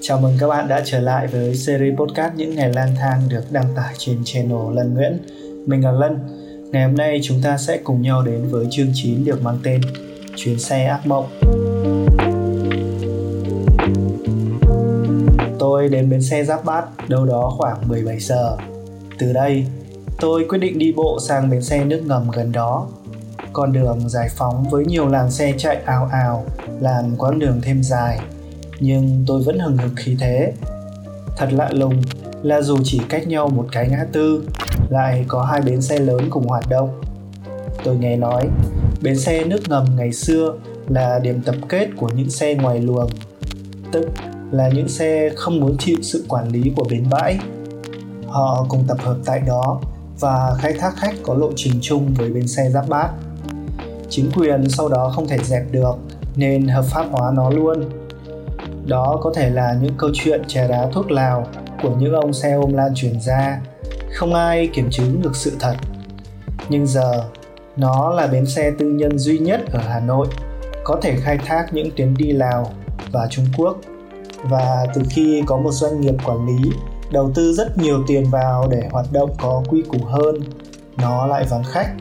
Chào mừng các bạn đã trở lại với series podcast Những ngày lang thang được đăng tải trên channel Lân Nguyễn. Mình là Lân. Ngày hôm nay chúng ta sẽ cùng nhau đến với chương 9 được mang tên Chuyến xe ác mộng. Tôi đến bến xe Giáp Bát đâu đó khoảng 17 giờ. Từ đây, tôi quyết định đi bộ sang bến xe nước ngầm gần đó. Con đường giải phóng với nhiều làn xe chạy ào ào làm quãng đường thêm dài nhưng tôi vẫn hừng hực khí thế. Thật lạ lùng là dù chỉ cách nhau một cái ngã tư, lại có hai bến xe lớn cùng hoạt động. Tôi nghe nói, bến xe nước ngầm ngày xưa là điểm tập kết của những xe ngoài luồng, tức là những xe không muốn chịu sự quản lý của bến bãi. Họ cùng tập hợp tại đó và khai thác khách có lộ trình chung với bến xe giáp bát. Chính quyền sau đó không thể dẹp được, nên hợp pháp hóa nó luôn đó có thể là những câu chuyện chè đá thuốc lào của những ông xe ôm lan truyền ra. Không ai kiểm chứng được sự thật. Nhưng giờ, nó là bến xe tư nhân duy nhất ở hà nội, có thể khai thác những tuyến đi lào và trung quốc. Và từ khi có một doanh nghiệp quản lý, đầu tư rất nhiều tiền vào để hoạt động có quy củ hơn, nó lại vắng khách.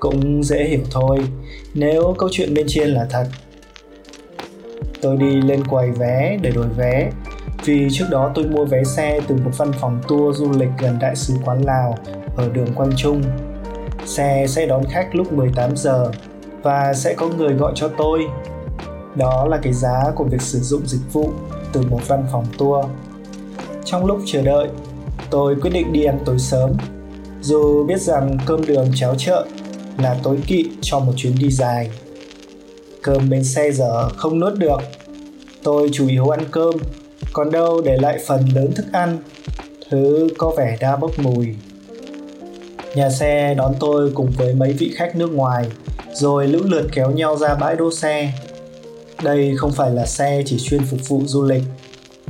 Cũng dễ hiểu thôi, nếu câu chuyện bên trên là thật tôi đi lên quầy vé để đổi vé vì trước đó tôi mua vé xe từ một văn phòng tour du lịch gần đại sứ quán Lào ở đường Quang Trung. Xe sẽ đón khách lúc 18 giờ và sẽ có người gọi cho tôi. Đó là cái giá của việc sử dụng dịch vụ từ một văn phòng tour. Trong lúc chờ đợi, tôi quyết định đi ăn tối sớm. Dù biết rằng cơm đường cháo chợ là tối kỵ cho một chuyến đi dài. Cơm bên xe giờ không nuốt được Tôi chủ yếu ăn cơm, còn đâu để lại phần lớn thức ăn, thứ có vẻ đã bốc mùi. Nhà xe đón tôi cùng với mấy vị khách nước ngoài, rồi lũ lượt kéo nhau ra bãi đỗ xe. Đây không phải là xe chỉ chuyên phục vụ du lịch.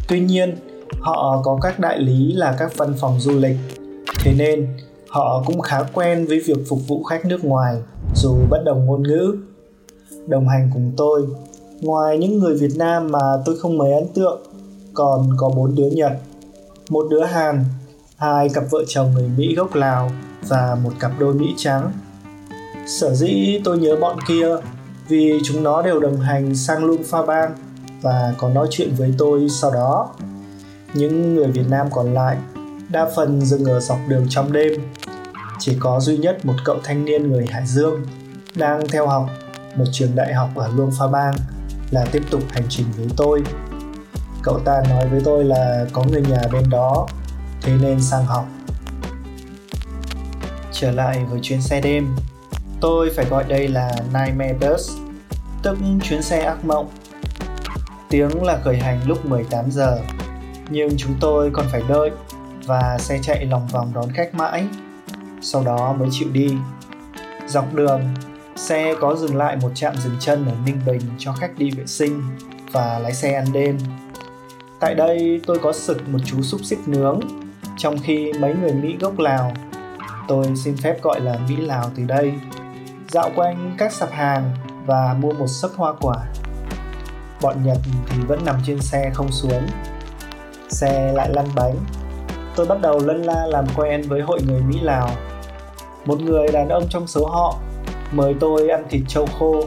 Tuy nhiên, họ có các đại lý là các văn phòng du lịch, thế nên họ cũng khá quen với việc phục vụ khách nước ngoài dù bất đồng ngôn ngữ. Đồng hành cùng tôi Ngoài những người Việt Nam mà tôi không mấy ấn tượng, còn có bốn đứa Nhật, một đứa Hàn, hai cặp vợ chồng người Mỹ gốc Lào và một cặp đôi Mỹ trắng. Sở dĩ tôi nhớ bọn kia vì chúng nó đều đồng hành sang Luông Pha Bang và có nói chuyện với tôi sau đó. Những người Việt Nam còn lại đa phần dừng ở dọc đường trong đêm. Chỉ có duy nhất một cậu thanh niên người Hải Dương đang theo học một trường đại học ở Luông Pha Bang là tiếp tục hành trình với tôi. Cậu ta nói với tôi là có người nhà bên đó, thế nên sang học. Trở lại với chuyến xe đêm, tôi phải gọi đây là Nightmare Bus, tức chuyến xe ác mộng. Tiếng là khởi hành lúc 18 giờ, nhưng chúng tôi còn phải đợi và xe chạy lòng vòng đón khách mãi. Sau đó mới chịu đi. Dọc đường Xe có dừng lại một trạm dừng chân ở Ninh Bình cho khách đi vệ sinh và lái xe ăn đêm. Tại đây tôi có sực một chú xúc xích nướng, trong khi mấy người Mỹ gốc Lào, tôi xin phép gọi là Mỹ Lào từ đây, dạo quanh các sạp hàng và mua một sấp hoa quả. Bọn Nhật thì vẫn nằm trên xe không xuống. Xe lại lăn bánh. Tôi bắt đầu lân la làm quen với hội người Mỹ Lào. Một người đàn ông trong số họ mời tôi ăn thịt trâu khô.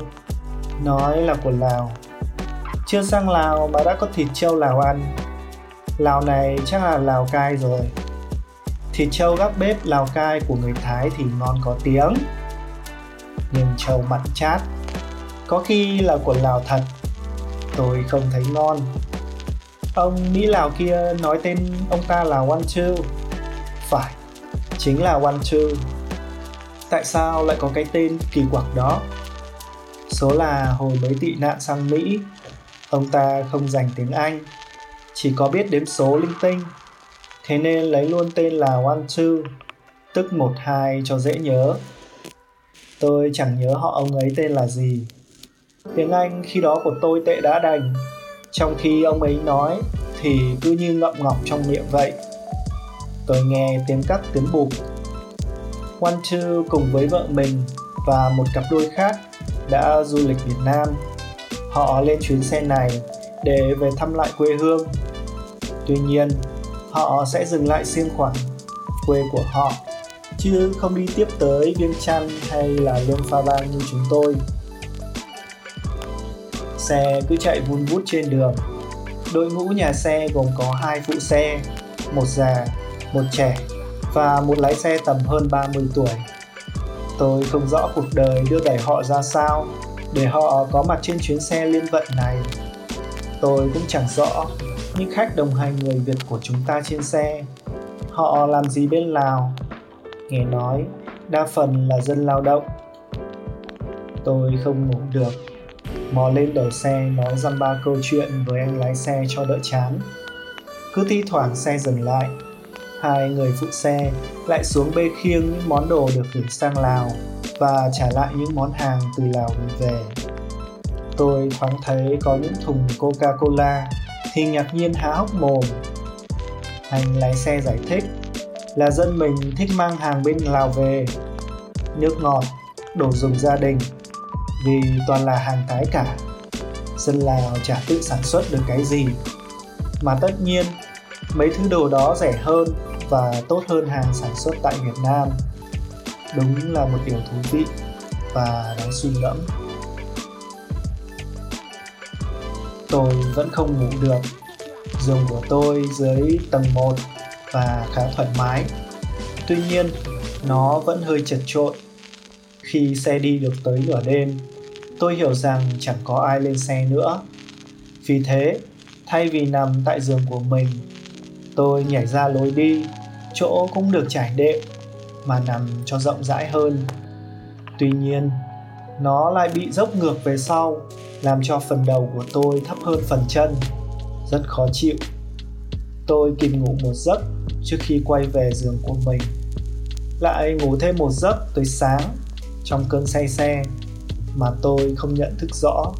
Nói là của lào. Chưa sang lào mà đã có thịt trâu lào ăn. Lào này chắc là lào cai rồi. Thịt trâu gác bếp lào cai của người thái thì ngon có tiếng. Nhưng trâu mặn chát. Có khi là của lào thật. Tôi không thấy ngon. Ông mỹ lào kia nói tên ông ta là one two phải, chính là one two tại sao lại có cái tên kỳ quặc đó? Số là hồi mới tị nạn sang mỹ. Ông ta không dành tiếng anh, chỉ có biết đếm số linh tinh. Thế nên lấy luôn tên là one two tức một hai cho dễ nhớ. Tôi chẳng nhớ họ ông ấy tên là gì. Tiếng anh khi đó của tôi tệ đã đành. Trong khi ông ấy nói thì cứ như ngậm ngọc trong miệng vậy. Tôi nghe tiếng cắt tiếng bục. One Two cùng với vợ mình và một cặp đôi khác đã du lịch Việt Nam. Họ lên chuyến xe này để về thăm lại quê hương. Tuy nhiên, họ sẽ dừng lại xiên khoảng quê của họ chứ không đi tiếp tới Viêng Chăn hay là Luông Pha Bang như chúng tôi. Xe cứ chạy vun vút trên đường. Đội ngũ nhà xe gồm có hai phụ xe, một già, một trẻ và một lái xe tầm hơn 30 tuổi. Tôi không rõ cuộc đời đưa đẩy họ ra sao để họ có mặt trên chuyến xe liên vận này. Tôi cũng chẳng rõ những khách đồng hành người Việt của chúng ta trên xe. Họ làm gì bên Lào? Nghe nói, đa phần là dân lao động. Tôi không ngủ được. Mò lên đầu xe nói dăm ba câu chuyện với anh lái xe cho đỡ chán. Cứ thi thoảng xe dừng lại, hai người phụ xe lại xuống bê khiêng những món đồ được gửi sang Lào và trả lại những món hàng từ Lào gửi về. Tôi thoáng thấy có những thùng Coca-Cola thì ngạc nhiên há hốc mồm. Anh lái xe giải thích là dân mình thích mang hàng bên Lào về. Nước ngọt, đồ dùng gia đình vì toàn là hàng tái cả. Dân Lào chả tự sản xuất được cái gì. Mà tất nhiên, mấy thứ đồ đó rẻ hơn và tốt hơn hàng sản xuất tại Việt Nam. Đúng là một điều thú vị và đáng suy ngẫm. Tôi vẫn không ngủ được. Giường của tôi dưới tầng 1 và khá thoải mái. Tuy nhiên, nó vẫn hơi chật trội. Khi xe đi được tới nửa đêm, tôi hiểu rằng chẳng có ai lên xe nữa. Vì thế, thay vì nằm tại giường của mình, tôi nhảy ra lối đi, chỗ cũng được trải đệm mà nằm cho rộng rãi hơn. Tuy nhiên, nó lại bị dốc ngược về sau, làm cho phần đầu của tôi thấp hơn phần chân. Rất khó chịu. Tôi kịp ngủ một giấc trước khi quay về giường của mình. Lại ngủ thêm một giấc tới sáng trong cơn say xe mà tôi không nhận thức rõ.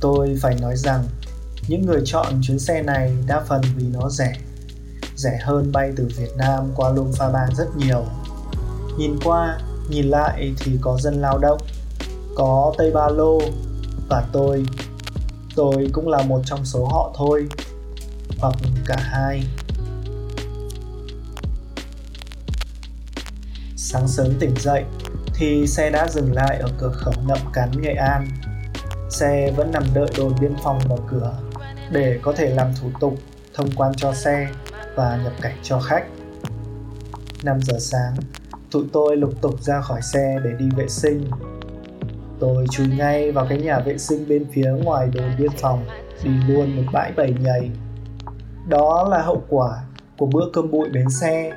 Tôi phải nói rằng những người chọn chuyến xe này đa phần vì nó rẻ. Rẻ hơn bay từ Việt Nam qua Luông Pha Bang rất nhiều. Nhìn qua, nhìn lại thì có dân lao động, có Tây Ba Lô và tôi. Tôi cũng là một trong số họ thôi, hoặc cả hai. Sáng sớm tỉnh dậy thì xe đã dừng lại ở cửa khẩu Nậm Cắn, Nghệ An. Xe vẫn nằm đợi đồn biên phòng mở cửa để có thể làm thủ tục thông quan cho xe và nhập cảnh cho khách. 5 giờ sáng, tụi tôi lục tục ra khỏi xe để đi vệ sinh. Tôi chui ngay vào cái nhà vệ sinh bên phía ngoài đồn biên phòng, đi luôn một bãi bầy nhầy. Đó là hậu quả của bữa cơm bụi bến xe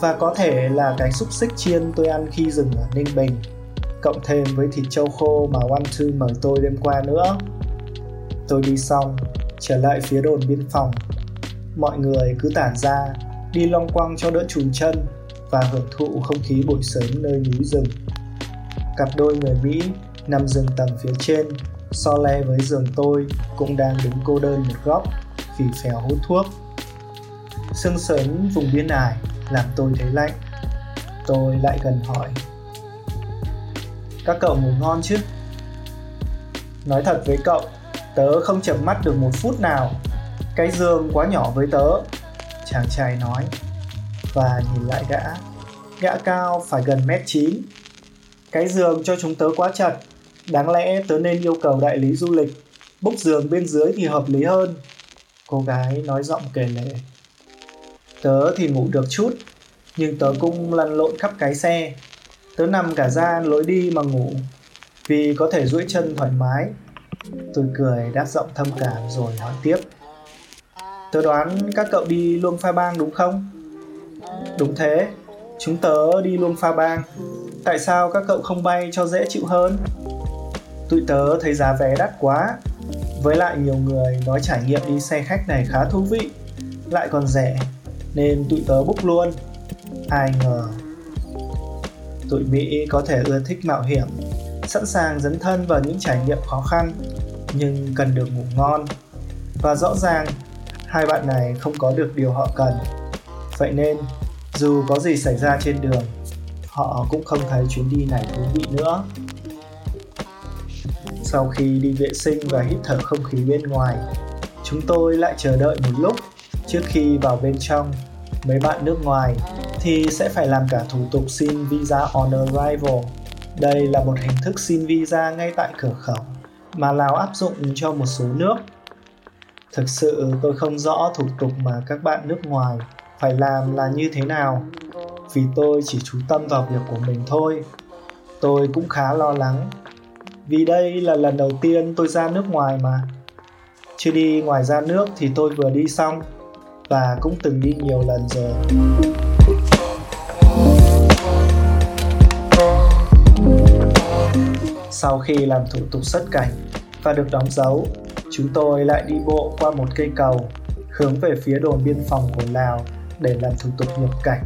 và có thể là cái xúc xích chiên tôi ăn khi dừng ở Ninh Bình cộng thêm với thịt trâu khô mà One Two mời tôi đêm qua nữa. Tôi đi xong, trở lại phía đồn biên phòng. Mọi người cứ tản ra, đi long quăng cho đỡ chùn chân và hưởng thụ không khí buổi sớm nơi núi rừng. Cặp đôi người Mỹ nằm rừng tầng phía trên, so le với giường tôi cũng đang đứng cô đơn một góc, phì phèo hút thuốc. Sương sớm vùng biên ải làm tôi thấy lạnh. Tôi lại gần hỏi. Các cậu ngủ ngon chứ? Nói thật với cậu, tớ không chập mắt được một phút nào. Cái giường quá nhỏ với tớ, chàng trai nói. Và nhìn lại gã, gã cao phải gần mét chín. Cái giường cho chúng tớ quá chật, đáng lẽ tớ nên yêu cầu đại lý du lịch bốc giường bên dưới thì hợp lý hơn. Cô gái nói giọng kể lể. Tớ thì ngủ được chút, nhưng tớ cũng lăn lộn khắp cái xe. Tớ nằm cả ra lối đi mà ngủ, vì có thể duỗi chân thoải mái. Tôi cười đáp giọng thâm cảm rồi nói tiếp. Tớ đoán các cậu đi Luông Pha Bang đúng không? Đúng thế, chúng tớ đi Luông Pha Bang. Tại sao các cậu không bay cho dễ chịu hơn? Tụi tớ thấy giá vé đắt quá. Với lại nhiều người nói trải nghiệm đi xe khách này khá thú vị, lại còn rẻ nên tụi tớ book luôn ai ngờ tụi mỹ có thể ưa thích mạo hiểm sẵn sàng dấn thân vào những trải nghiệm khó khăn nhưng cần được ngủ ngon và rõ ràng hai bạn này không có được điều họ cần. Vậy nên, dù có gì xảy ra trên đường, họ cũng không thấy chuyến đi này thú vị nữa. Sau khi đi vệ sinh và hít thở không khí bên ngoài, chúng tôi lại chờ đợi một lúc. Trước khi vào bên trong, mấy bạn nước ngoài thì sẽ phải làm cả thủ tục xin visa on arrival. Đây là một hình thức xin visa ngay tại cửa khẩu, mà Lào áp dụng cho một số nước. Thực sự tôi không rõ thủ tục mà các bạn nước ngoài phải làm là như thế nào vì tôi chỉ chú tâm vào việc của mình thôi. Tôi cũng khá lo lắng vì đây là lần đầu tiên tôi ra nước ngoài mà. Chưa đi ngoài ra nước thì tôi vừa đi xong và cũng từng đi nhiều lần rồi. Sau khi làm thủ tục xuất cảnh và được đóng dấu, chúng tôi lại đi bộ qua một cây cầu hướng về phía đồn biên phòng của Lào để làm thủ tục nhập cảnh.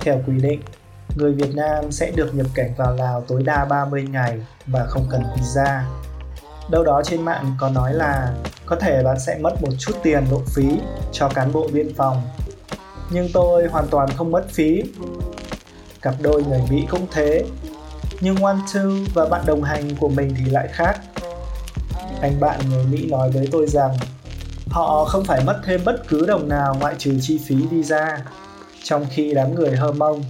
Theo quy định, người Việt Nam sẽ được nhập cảnh vào Lào tối đa 30 ngày và không cần visa. Đâu đó trên mạng có nói là có thể bạn sẽ mất một chút tiền lộ phí cho cán bộ biên phòng. Nhưng tôi hoàn toàn không mất phí. Cặp đôi người Mỹ cũng thế, nhưng One Two và bạn đồng hành của mình thì lại khác. Anh bạn người Mỹ nói với tôi rằng họ không phải mất thêm bất cứ đồng nào ngoại trừ chi phí visa, trong khi đám người hơ mông,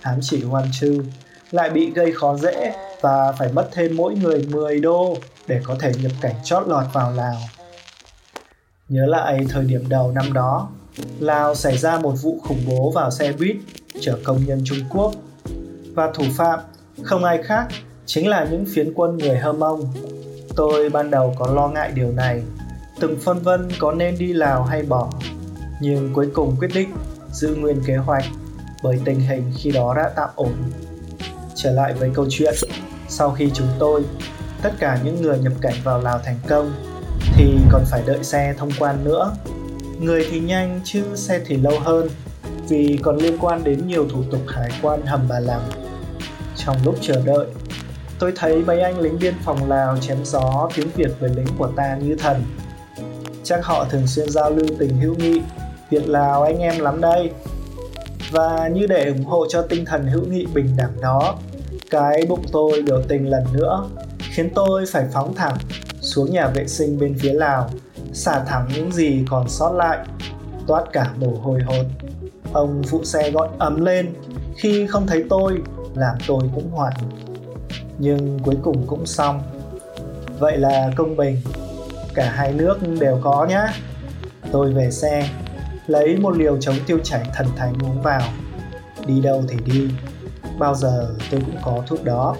ám chỉ Hoàn Trư, lại bị gây khó dễ và phải mất thêm mỗi người 10 đô để có thể nhập cảnh chót lọt vào Lào. Nhớ lại thời điểm đầu năm đó, Lào xảy ra một vụ khủng bố vào xe buýt chở công nhân Trung Quốc và thủ phạm không ai khác chính là những phiến quân người Hơ Mông. Tôi ban đầu có lo ngại điều này, từng phân vân có nên đi Lào hay bỏ, nhưng cuối cùng quyết định giữ nguyên kế hoạch bởi tình hình khi đó đã tạm ổn. Trở lại với câu chuyện, sau khi chúng tôi, tất cả những người nhập cảnh vào Lào thành công thì còn phải đợi xe thông quan nữa. Người thì nhanh chứ xe thì lâu hơn vì còn liên quan đến nhiều thủ tục hải quan hầm bà lằng trong lúc chờ đợi, tôi thấy mấy anh lính biên phòng Lào chém gió tiếng Việt với lính của ta như thần. Chắc họ thường xuyên giao lưu tình hữu nghị, Việt Lào anh em lắm đây. Và như để ủng hộ cho tinh thần hữu nghị bình đẳng đó, cái bụng tôi biểu tình lần nữa, khiến tôi phải phóng thẳng xuống nhà vệ sinh bên phía Lào, xả thẳng những gì còn sót lại, toát cả mồ hôi hột. Ông phụ xe gọi ấm lên khi không thấy tôi làm tôi cũng hoảng nhưng cuối cùng cũng xong. Vậy là công bình. Cả hai nước đều có nhá. Tôi về xe, lấy một liều chống tiêu chảy thần thánh uống vào. Đi đâu thì đi. Bao giờ tôi cũng có thuốc đó.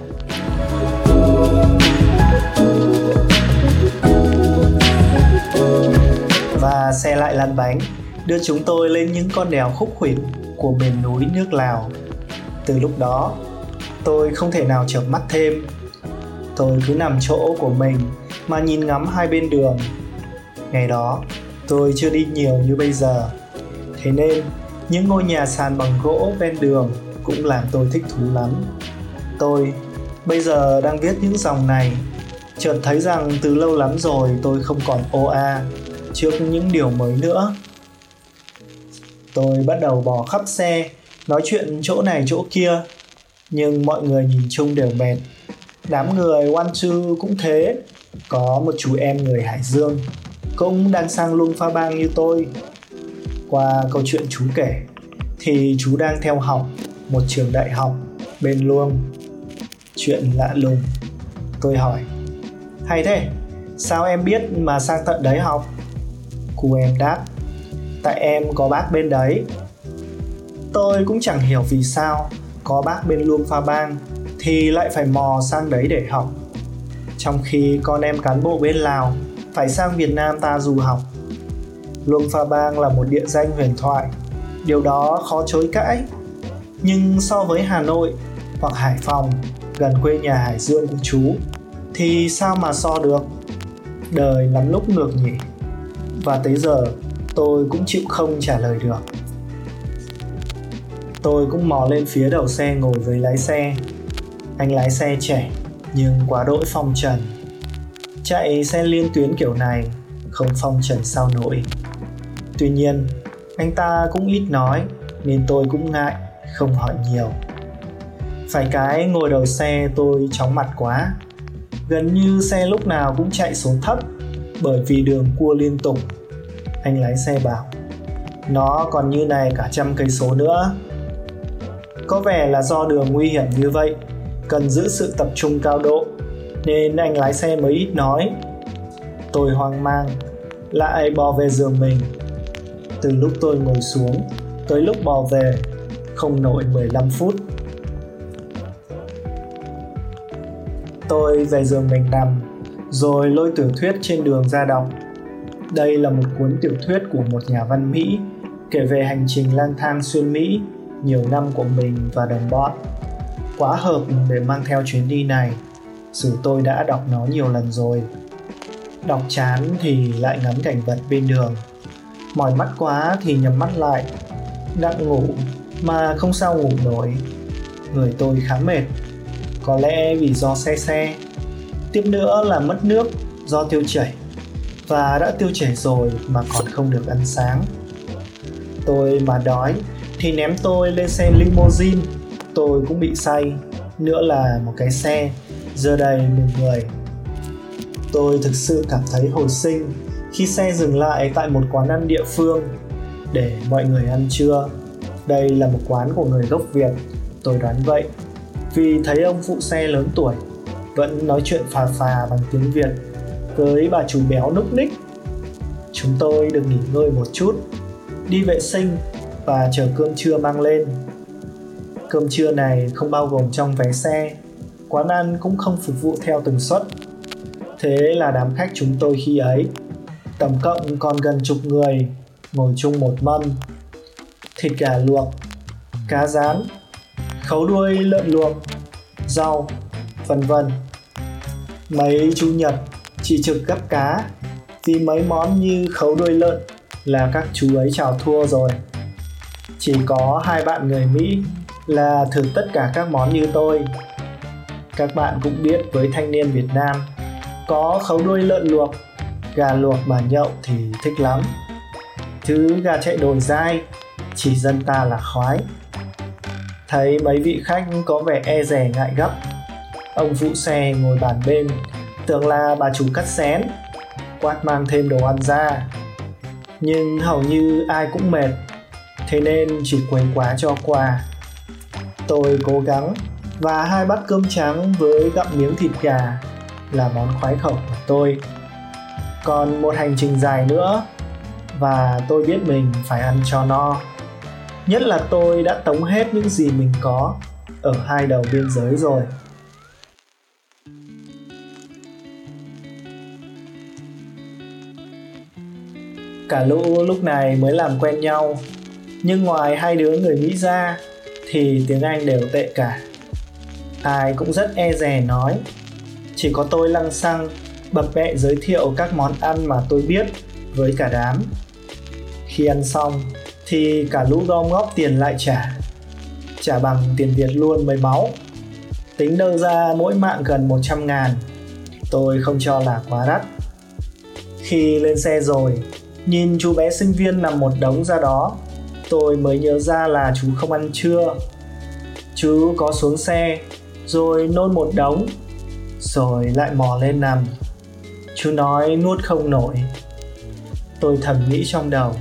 Và xe lại lăn bánh, đưa chúng tôi lên những con đèo khúc khuỷu của miền núi nước Lào. Từ lúc đó tôi không thể nào chợp mắt thêm. Tôi cứ nằm chỗ của mình mà nhìn ngắm hai bên đường. Ngày đó, tôi chưa đi nhiều như bây giờ. Thế nên, những ngôi nhà sàn bằng gỗ ven đường cũng làm tôi thích thú lắm. Tôi bây giờ đang viết những dòng này. Chợt thấy rằng từ lâu lắm rồi tôi không còn oa trước những điều mới nữa. Tôi bắt đầu bỏ khắp xe, nói chuyện chỗ này chỗ kia nhưng mọi người nhìn chung đều mệt. Đám người one two cũng thế. Có một chú em người hải dương. Cũng đang sang lung pha bang như tôi. Qua câu chuyện chú kể, thì chú đang theo học một trường đại học bên luông. Chuyện lạ lùng, tôi hỏi. Hay thế, sao em biết mà sang tận đấy học? Cô em đáp. Tại em có bác bên đấy. Tôi cũng chẳng hiểu vì sao có bác bên Luông Pha Bang thì lại phải mò sang đấy để học. Trong khi con em cán bộ bên Lào phải sang Việt Nam ta du học. Luông Pha Bang là một địa danh huyền thoại, điều đó khó chối cãi. Nhưng so với Hà Nội hoặc Hải Phòng, gần quê nhà Hải Dương của chú, thì sao mà so được? Đời lắm lúc ngược nhỉ. Và tới giờ tôi cũng chịu không trả lời được tôi cũng mò lên phía đầu xe ngồi với lái xe. Anh lái xe trẻ, nhưng quá đỗi phong trần. Chạy xe liên tuyến kiểu này không phong trần sao nổi. Tuy nhiên, anh ta cũng ít nói, nên tôi cũng ngại không hỏi nhiều. Phải cái ngồi đầu xe tôi chóng mặt quá. Gần như xe lúc nào cũng chạy xuống thấp, bởi vì đường cua liên tục. Anh lái xe bảo, nó còn như này cả trăm cây số nữa có vẻ là do đường nguy hiểm như vậy, cần giữ sự tập trung cao độ. Nên anh lái xe mới ít nói. Tôi hoang mang, lại bò về giường mình. Từ lúc tôi ngồi xuống tới lúc bò về, không nổi 15 phút. Tôi về giường mình nằm, rồi lôi tiểu thuyết trên đường ra đọc. Đây là một cuốn tiểu thuyết của một nhà văn mỹ kể về hành trình lang thang xuyên mỹ nhiều năm của mình và đồng bọn. Quá hợp để mang theo chuyến đi này, dù tôi đã đọc nó nhiều lần rồi. Đọc chán thì lại ngắm cảnh vật bên đường. Mỏi mắt quá thì nhắm mắt lại. Đang ngủ mà không sao ngủ nổi. Người tôi khá mệt. Có lẽ vì do xe xe. Tiếp nữa là mất nước do tiêu chảy. Và đã tiêu chảy rồi mà còn không được ăn sáng. Tôi mà đói thì ném tôi lên xe limousine. Tôi cũng bị say, nữa là một cái xe. Giờ đầy 10 người. Tôi thực sự cảm thấy hồi sinh khi xe dừng lại tại một quán ăn địa phương để mọi người ăn trưa. Đây là một quán của người gốc việt, tôi đoán vậy. Vì thấy ông phụ xe lớn tuổi, vẫn nói chuyện phà phà bằng tiếng việt với bà chủ béo núc ních. Chúng tôi được nghỉ ngơi một chút, đi vệ sinh và chờ cơm trưa mang lên. Cơm trưa này không bao gồm trong vé xe, quán ăn cũng không phục vụ theo từng suất. Thế là đám khách chúng tôi khi ấy tổng cộng còn gần chục người, ngồi chung một mâm, thịt gà luộc, cá rán, khấu đuôi lợn luộc, rau, vân vân. Mấy chú nhật chỉ trực gấp cá vì mấy món như khấu đuôi lợn là các chú ấy chào thua rồi chỉ có hai bạn người mỹ là thử tất cả các món như tôi. Các bạn cũng biết với thanh niên việt nam, có khấu đuôi lợn luộc, gà luộc mà nhậu thì thích lắm. Thứ gà chạy đồi dai, chỉ dân ta là khoái. Thấy mấy vị khách có vẻ e rè ngại gấp. Ông phụ xe ngồi bàn bên, tưởng là bà chủ cắt xén, quát mang thêm đồ ăn ra. Nhưng hầu như ai cũng mệt thế nên chỉ quấy quá cho qua. Tôi cố gắng và hai bát cơm trắng với gặm miếng thịt gà là món khoái khẩu của tôi. Còn một hành trình dài nữa và tôi biết mình phải ăn cho no. Nhất là tôi đã tống hết những gì mình có ở hai đầu biên giới rồi. Cả lũ lúc này mới làm quen nhau nhưng ngoài hai đứa người mỹ ra, thì tiếng anh đều tệ cả. Ai cũng rất e dè nói, chỉ có tôi lăng xăng, bập bẹ giới thiệu các món ăn mà tôi biết với cả đám. Khi ăn xong, thì cả lũ gom góp tiền lại trả trả bằng tiền Việt luôn mới máu. Tính đâu ra mỗi mạng gần 100 ngàn, tôi không cho là quá đắt. Khi lên xe rồi, nhìn chú bé sinh viên nằm một đống ra đó tôi mới nhớ ra là chú không ăn trưa. Chú có xuống xe, rồi nôn một đống, rồi lại mò lên nằm. Chú nói nuốt không nổi. Tôi thầm nghĩ trong đầu,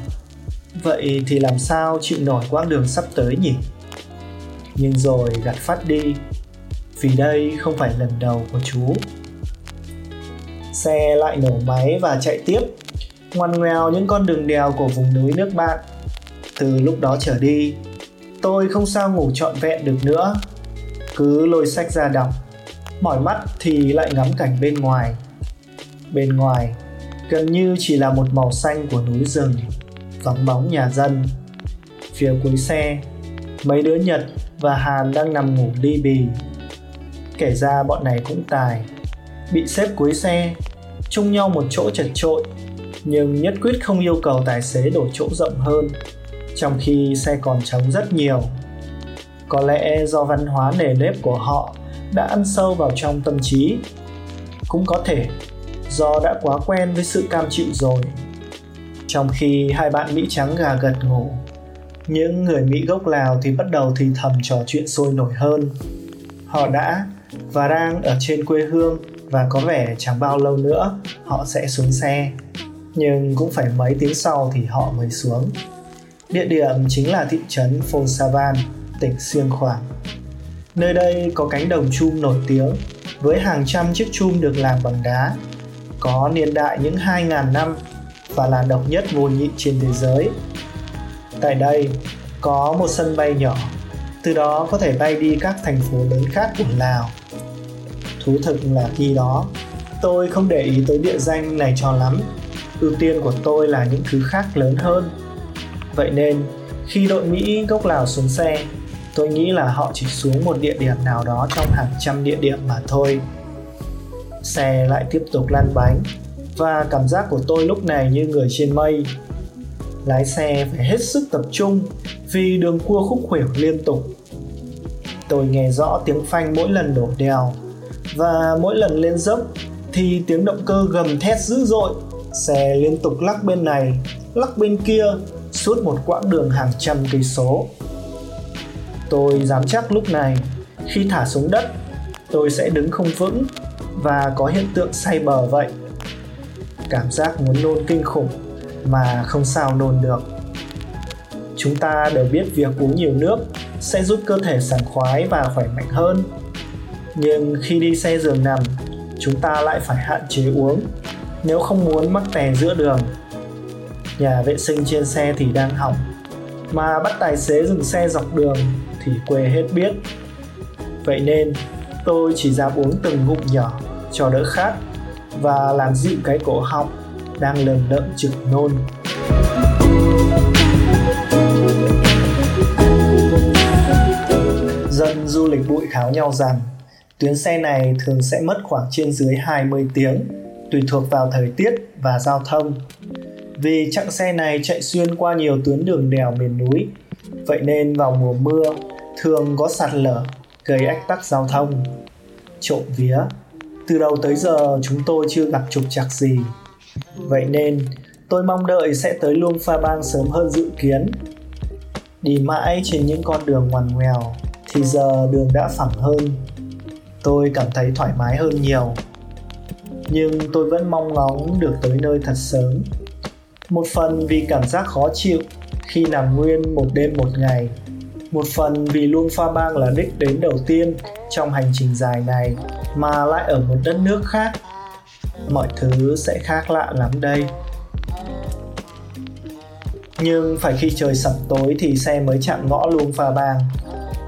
vậy thì làm sao chịu nổi quãng đường sắp tới nhỉ? Nhưng rồi gạt phát đi, vì đây không phải lần đầu của chú. Xe lại nổ máy và chạy tiếp, ngoằn ngoèo những con đường đèo của vùng núi nước bạn từ lúc đó trở đi, tôi không sao ngủ trọn vẹn được nữa. Cứ lôi sách ra đọc, mỏi mắt thì lại ngắm cảnh bên ngoài. Bên ngoài, gần như chỉ là một màu xanh của núi rừng, vắng bóng nhà dân. Phía cuối xe, mấy đứa nhật và hàn đang nằm ngủ li bì. Kể ra bọn này cũng tài, bị xếp cuối xe, chung nhau một chỗ chật trội, nhưng nhất quyết không yêu cầu tài xế đổi chỗ rộng hơn trong khi xe còn trống rất nhiều. Có lẽ do văn hóa nề nếp của họ đã ăn sâu vào trong tâm trí. Cũng có thể do đã quá quen với sự cam chịu rồi. Trong khi hai bạn mỹ trắng gà gật ngủ, những người mỹ gốc lào thì bắt đầu thì thầm trò chuyện sôi nổi hơn. Họ đã và đang ở trên quê hương và có vẻ chẳng bao lâu nữa họ sẽ xuống xe. Nhưng cũng phải mấy tiếng sau thì họ mới xuống địa điểm chính là thị trấn Phôn Savan, tỉnh Siêng Khoảng. Nơi đây có cánh đồng chum nổi tiếng với hàng trăm chiếc chum được làm bằng đá, có niên đại những 2.000 năm và là độc nhất vô nhị trên thế giới. Tại đây có một sân bay nhỏ, từ đó có thể bay đi các thành phố lớn khác của Lào. Thú thực là khi đó, tôi không để ý tới địa danh này cho lắm. Ưu tiên của tôi là những thứ khác lớn hơn. Vậy nên, khi đội Mỹ gốc Lào xuống xe, tôi nghĩ là họ chỉ xuống một địa điểm nào đó trong hàng trăm địa điểm mà thôi. Xe lại tiếp tục lăn bánh và cảm giác của tôi lúc này như người trên mây. Lái xe phải hết sức tập trung vì đường cua khúc khuỷu liên tục. Tôi nghe rõ tiếng phanh mỗi lần đổ đèo và mỗi lần lên dốc thì tiếng động cơ gầm thét dữ dội. Xe liên tục lắc bên này lắc bên kia suốt một quãng đường hàng trăm cây số. Tôi dám chắc lúc này, khi thả xuống đất, tôi sẽ đứng không vững và có hiện tượng say bờ vậy. Cảm giác muốn nôn kinh khủng mà không sao nôn được. Chúng ta đều biết việc uống nhiều nước sẽ giúp cơ thể sảng khoái và khỏe mạnh hơn. Nhưng khi đi xe giường nằm, chúng ta lại phải hạn chế uống. Nếu không muốn mắc tè giữa đường nhà vệ sinh trên xe thì đang hỏng. Mà bắt tài xế dừng xe dọc đường thì quê hết biết. Vậy nên, tôi chỉ dám uống từng ngụm nhỏ cho đỡ khát và làm dịu cái cổ họng đang lờm đợm trực nôn. Dân du lịch bụi kháo nhau rằng, tuyến xe này thường sẽ mất khoảng trên dưới 20 tiếng tùy thuộc vào thời tiết và giao thông vì chặng xe này chạy xuyên qua nhiều tuyến đường đèo miền núi. Vậy nên vào mùa mưa, thường có sạt lở, gây ách tắc giao thông. Trộm vía, từ đầu tới giờ chúng tôi chưa gặp trục trặc gì. Vậy nên, tôi mong đợi sẽ tới luông pha bang sớm hơn dự kiến. Đi mãi trên những con đường ngoằn ngoèo, thì giờ đường đã phẳng hơn. Tôi cảm thấy thoải mái hơn nhiều. Nhưng tôi vẫn mong ngóng được tới nơi thật sớm một phần vì cảm giác khó chịu khi nằm nguyên một đêm một ngày. Một phần vì luôn Pha Bang là đích đến đầu tiên trong hành trình dài này mà lại ở một đất nước khác. Mọi thứ sẽ khác lạ lắm đây. Nhưng phải khi trời sập tối thì xe mới chạm ngõ Luông Pha Bang.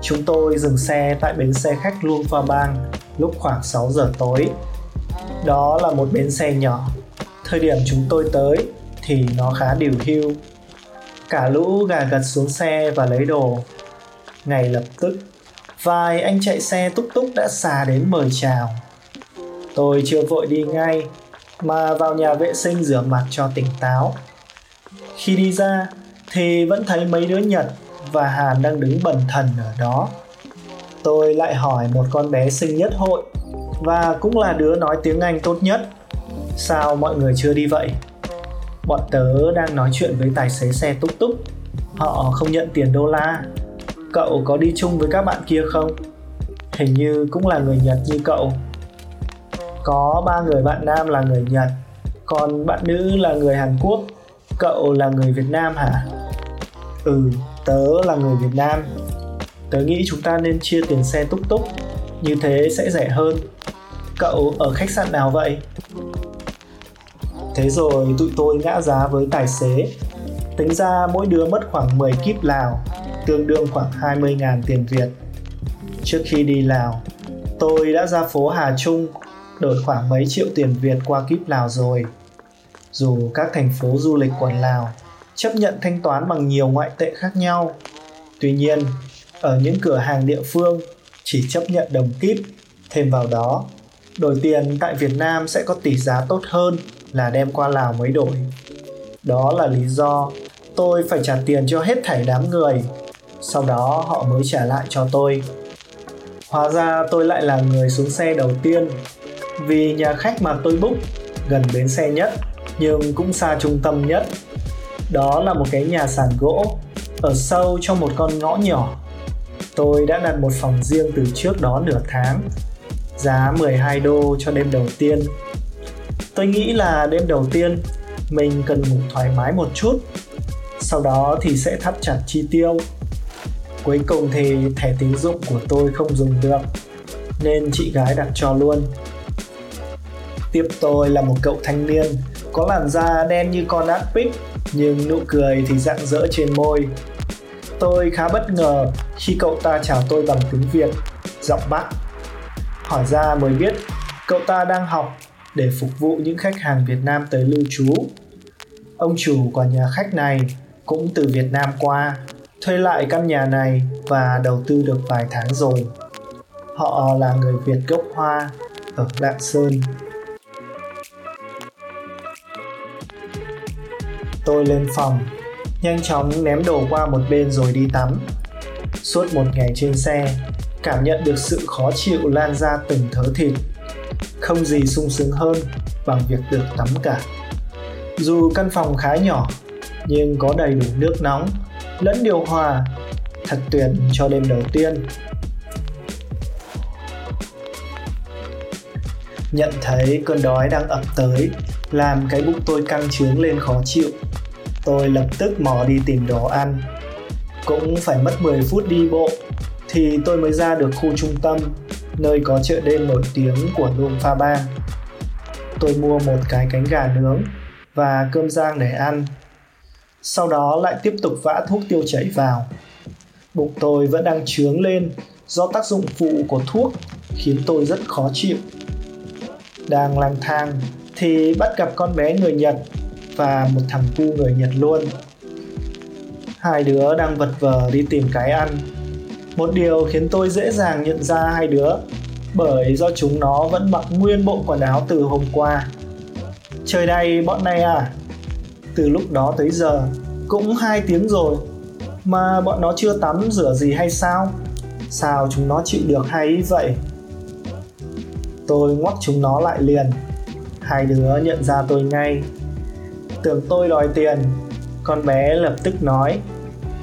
Chúng tôi dừng xe tại bến xe khách Luông Pha Bang lúc khoảng 6 giờ tối. Đó là một bến xe nhỏ. Thời điểm chúng tôi tới thì nó khá điều hưu cả lũ gà gật xuống xe và lấy đồ. Ngay lập tức, vài anh chạy xe túc túc đã xà đến mời chào. Tôi chưa vội đi ngay, mà vào nhà vệ sinh rửa mặt cho tỉnh táo. Khi đi ra, thì vẫn thấy mấy đứa nhật và hàn đang đứng bần thần ở đó. Tôi lại hỏi một con bé sinh nhất hội, và cũng là đứa nói tiếng anh tốt nhất. Sao mọi người chưa đi vậy? Bọn tớ đang nói chuyện với tài xế xe túc túc họ không nhận tiền đô la. Cậu có đi chung với các bạn kia không? Hình như cũng là người nhật như cậu. Có ba người bạn nam là người nhật, còn bạn nữ là người hàn quốc. Cậu là người việt nam hả? Ừ tớ là người việt nam. Tớ nghĩ chúng ta nên chia tiền xe túc túc như thế sẽ rẻ hơn. Cậu ở khách sạn nào vậy? Thế rồi tụi tôi ngã giá với tài xế tính ra mỗi đứa mất khoảng 10 kíp lào tương đương khoảng 20.000 tiền Việt. Trước khi đi Lào, tôi đã ra phố Hà Trung đổi khoảng mấy triệu tiền Việt qua kíp Lào rồi. Dù các thành phố du lịch quần Lào chấp nhận thanh toán bằng nhiều ngoại tệ khác nhau, tuy nhiên ở những cửa hàng địa phương chỉ chấp nhận đồng kíp. Thêm vào đó, đổi tiền tại Việt Nam sẽ có tỷ giá tốt hơn là đem qua Lào mới đổi. Đó là lý do tôi phải trả tiền cho hết thảy đám người. Sau đó họ mới trả lại cho tôi. Hóa ra tôi lại là người xuống xe đầu tiên. Vì nhà khách mà tôi book, gần bến xe nhất, nhưng cũng xa trung tâm nhất. Đó là một cái nhà sàn gỗ, ở sâu trong một con ngõ nhỏ. Tôi đã đặt một phòng riêng từ trước đó nửa tháng. Giá 12 đô cho đêm đầu tiên. Tôi nghĩ là đêm đầu tiên mình cần ngủ thoải mái một chút, sau đó thì sẽ thắt chặt chi tiêu. Cuối cùng thì thẻ tín dụng của tôi không dùng được, nên chị gái đặt cho luôn. Tiếp tôi là một cậu thanh niên có làn da đen như con ác pích nhưng nụ cười thì rạng rỡ trên môi. Tôi khá bất ngờ khi cậu ta chào tôi bằng tiếng Việt, giọng Bắc. Hỏi ra mới biết cậu ta đang học để phục vụ những khách hàng Việt Nam tới lưu trú. Ông chủ của nhà khách này cũng từ Việt Nam qua, thuê lại căn nhà này và đầu tư được vài tháng rồi. Họ là người Việt gốc Hoa ở Lạng Sơn. Tôi lên phòng, nhanh chóng ném đồ qua một bên rồi đi tắm. Suốt một ngày trên xe, cảm nhận được sự khó chịu lan ra từng thớ thịt. Không gì sung sướng hơn bằng việc được tắm cả. Dù căn phòng khá nhỏ, nhưng có đầy đủ nước nóng, lẫn điều hòa, thật tuyệt cho đêm đầu tiên. Nhận thấy cơn đói đang ập tới, làm cái bụng tôi căng trướng lên khó chịu tôi lập tức mò đi tìm đồ ăn cũng phải mất 10 phút đi bộ thì tôi mới ra được khu trung tâm nơi có chợ đêm nổi tiếng của Luông Pha Bang. Tôi mua một cái cánh gà nướng và cơm rang để ăn. Sau đó lại tiếp tục vã thuốc tiêu chảy vào. Bụng tôi vẫn đang trướng lên do tác dụng phụ của thuốc khiến tôi rất khó chịu. Đang lang thang thì bắt gặp con bé người Nhật và một thằng cu người Nhật luôn. Hai đứa đang vật vờ đi tìm cái ăn. Một điều khiến tôi dễ dàng nhận ra hai đứa, bởi do chúng nó vẫn mặc nguyên bộ quần áo từ hôm qua. Trời đây bọn này à? Từ lúc đó tới giờ, cũng hai tiếng rồi, mà bọn nó chưa tắm rửa gì hay sao? Sao chúng nó chịu được hay vậy? Tôi ngoắc chúng nó lại liền. Hai đứa nhận ra tôi ngay tưởng tôi đòi tiền, con bé lập tức nói,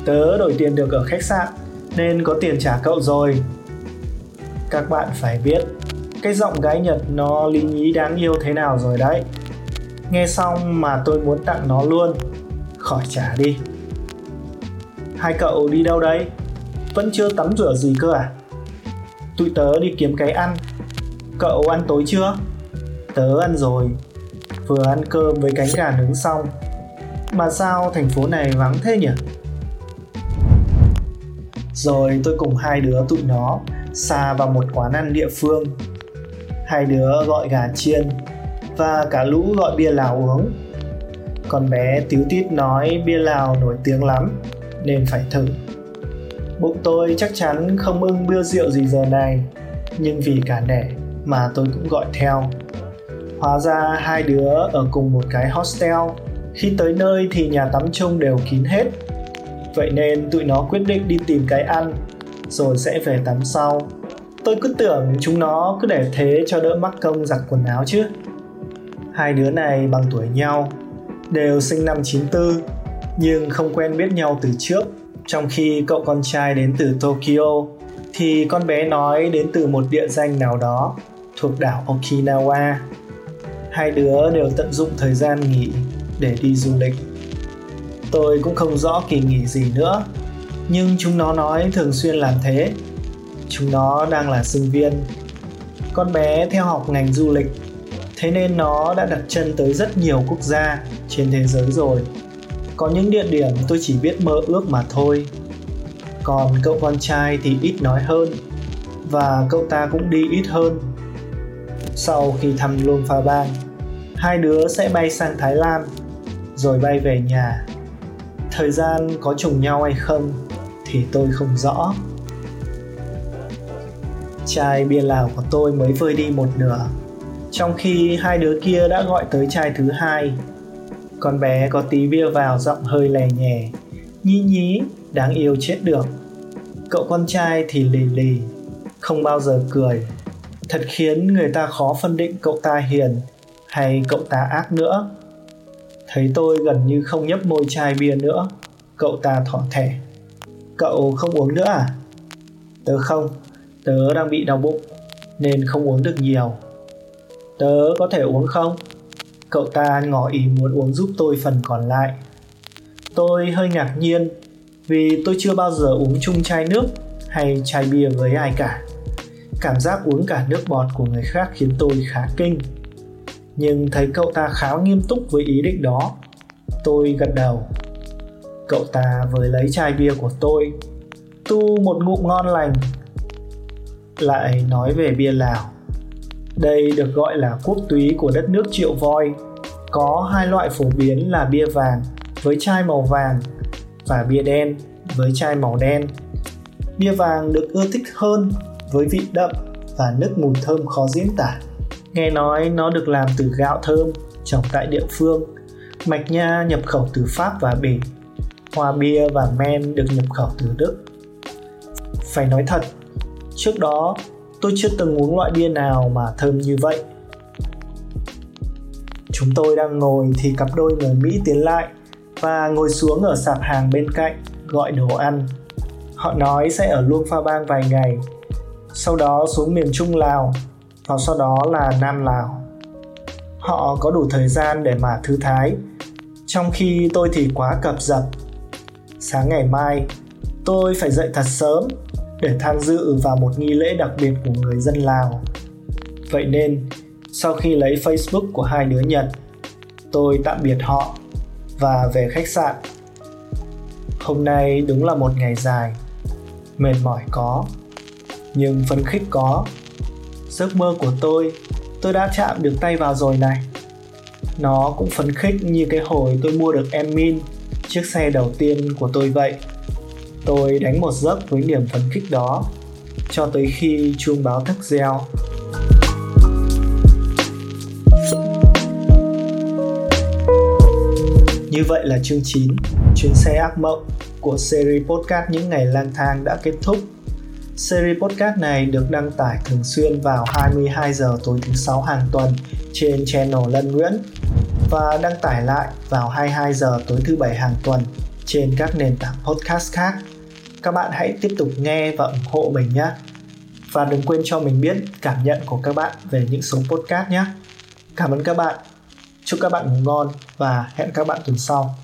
tớ đổi tiền được ở khách sạn nên có tiền trả cậu rồi. Các bạn phải biết, cái giọng gái nhật nó lý nhí đáng yêu thế nào rồi đấy. Nghe xong mà tôi muốn tặng nó luôn. Khỏi trả đi. Hai cậu đi đâu đấy? vẫn chưa tắm rửa gì cơ à? Tụi tớ đi kiếm cái ăn. Cậu ăn tối chưa? Tớ ăn rồi. Vừa ăn cơm với cánh gà nướng xong. Mà sao thành phố này vắng thế nhỉ? Rồi tôi cùng hai đứa tụi nó xa vào một quán ăn địa phương. Hai đứa gọi gà chiên và cả lũ gọi bia lào uống. Con bé tíu tít nói bia lào nổi tiếng lắm, nên phải thử. Bụng tôi chắc chắn không ưng bia rượu gì giờ này, nhưng vì cả đẻ mà tôi cũng gọi theo. Hóa ra hai đứa ở cùng một cái hostel. Khi tới nơi thì nhà tắm chung đều kín hết. Vậy nên tụi nó quyết định đi tìm cái ăn, Rồi sẽ về tắm sau. Tôi cứ tưởng chúng nó cứ để thế cho đỡ mắc công giặt quần áo chứ. Hai đứa này bằng tuổi nhau, Đều sinh năm 94 Nhưng không quen biết nhau từ trước. Trong khi cậu con trai đến từ Tokyo, Thì con bé nói đến từ một địa danh nào đó Thuộc đảo Okinawa. Hai đứa đều tận dụng thời gian nghỉ để đi du lịch tôi cũng không rõ kỳ nghỉ gì nữa. Nhưng chúng nó nói thường xuyên làm thế. Chúng nó đang là sinh viên. Con bé theo học ngành du lịch. Thế nên nó đã đặt chân tới rất nhiều quốc gia trên thế giới rồi. Có những địa điểm tôi chỉ biết mơ ước mà thôi. Còn cậu con trai thì ít nói hơn. Và cậu ta cũng đi ít hơn. Sau khi thăm Luông Pha Bang, hai đứa sẽ bay sang Thái Lan, rồi bay về nhà. Thời gian có trùng nhau hay không thì tôi không rõ. Chai bia Lào của tôi mới vơi đi một nửa, trong khi hai đứa kia đã gọi tới chai thứ hai. Con bé có tí bia vào giọng hơi lè nhè, nhí nhí, đáng yêu chết được. Cậu con trai thì lì lì, không bao giờ cười. Thật khiến người ta khó phân định cậu ta hiền hay cậu ta ác nữa thấy tôi gần như không nhấp môi chai bia nữa cậu ta thỏ thẻ cậu không uống nữa à tớ không tớ đang bị đau bụng, nên không uống được nhiều. Tớ có thể uống không? Cậu ta ngỏ ý muốn uống giúp tôi phần còn lại. Tôi hơi ngạc nhiên, vì tôi chưa bao giờ uống chung chai nước hay chai bia với ai cả. Cảm giác uống cả nước bọt của người khác khiến tôi khá kinh. Nhưng thấy cậu ta khá nghiêm túc với ý định đó. Tôi gật đầu. Cậu ta vừa lấy chai bia của tôi, tu một ngụm ngon lành. Lại nói về bia Lào. Đây được gọi là quốc túy của đất nước triệu voi. Có hai loại phổ biến là bia vàng với chai màu vàng và bia đen với chai màu đen. Bia vàng được ưa thích hơn với vị đậm và nước mùi thơm khó diễn tả. Nghe nói nó được làm từ gạo thơm trồng tại địa phương. Mạch nha nhập khẩu từ Pháp và Bỉ. Hoa bia và men được nhập khẩu từ Đức. Phải nói thật, trước đó tôi chưa từng uống loại bia nào mà thơm như vậy. Chúng tôi đang ngồi thì cặp đôi người Mỹ tiến lại và ngồi xuống ở sạp hàng bên cạnh gọi đồ ăn. Họ nói sẽ ở Luông Pha Bang vài ngày, sau đó xuống miền Trung Lào và sau đó là Nam Lào. Họ có đủ thời gian để mà thư thái, trong khi tôi thì quá cập dập. Sáng ngày mai, tôi phải dậy thật sớm để tham dự vào một nghi lễ đặc biệt của người dân Lào. Vậy nên, sau khi lấy Facebook của hai đứa Nhật, tôi tạm biệt họ và về khách sạn. Hôm nay đúng là một ngày dài, mệt mỏi có, nhưng phấn khích có. Giấc mơ của tôi, tôi đã chạm được tay vào rồi này. Nó cũng phấn khích như cái hồi tôi mua được em Min, chiếc xe đầu tiên của tôi vậy. Tôi đánh một giấc với niềm phấn khích đó, cho tới khi chuông báo thức reo Như vậy là chương 9, chuyến xe ác mộng của series podcast những ngày lang thang đã kết thúc. Series podcast này được đăng tải thường xuyên vào 22 giờ tối thứ sáu hàng tuần trên channel Lân Nguyễn và đăng tải lại vào 22 giờ tối thứ bảy hàng tuần trên các nền tảng podcast khác. Các bạn hãy tiếp tục nghe và ủng hộ mình nhé. Và đừng quên cho mình biết cảm nhận của các bạn về những số podcast nhé. Cảm ơn các bạn Chúc các bạn ngủ ngon và hẹn các bạn tuần sau.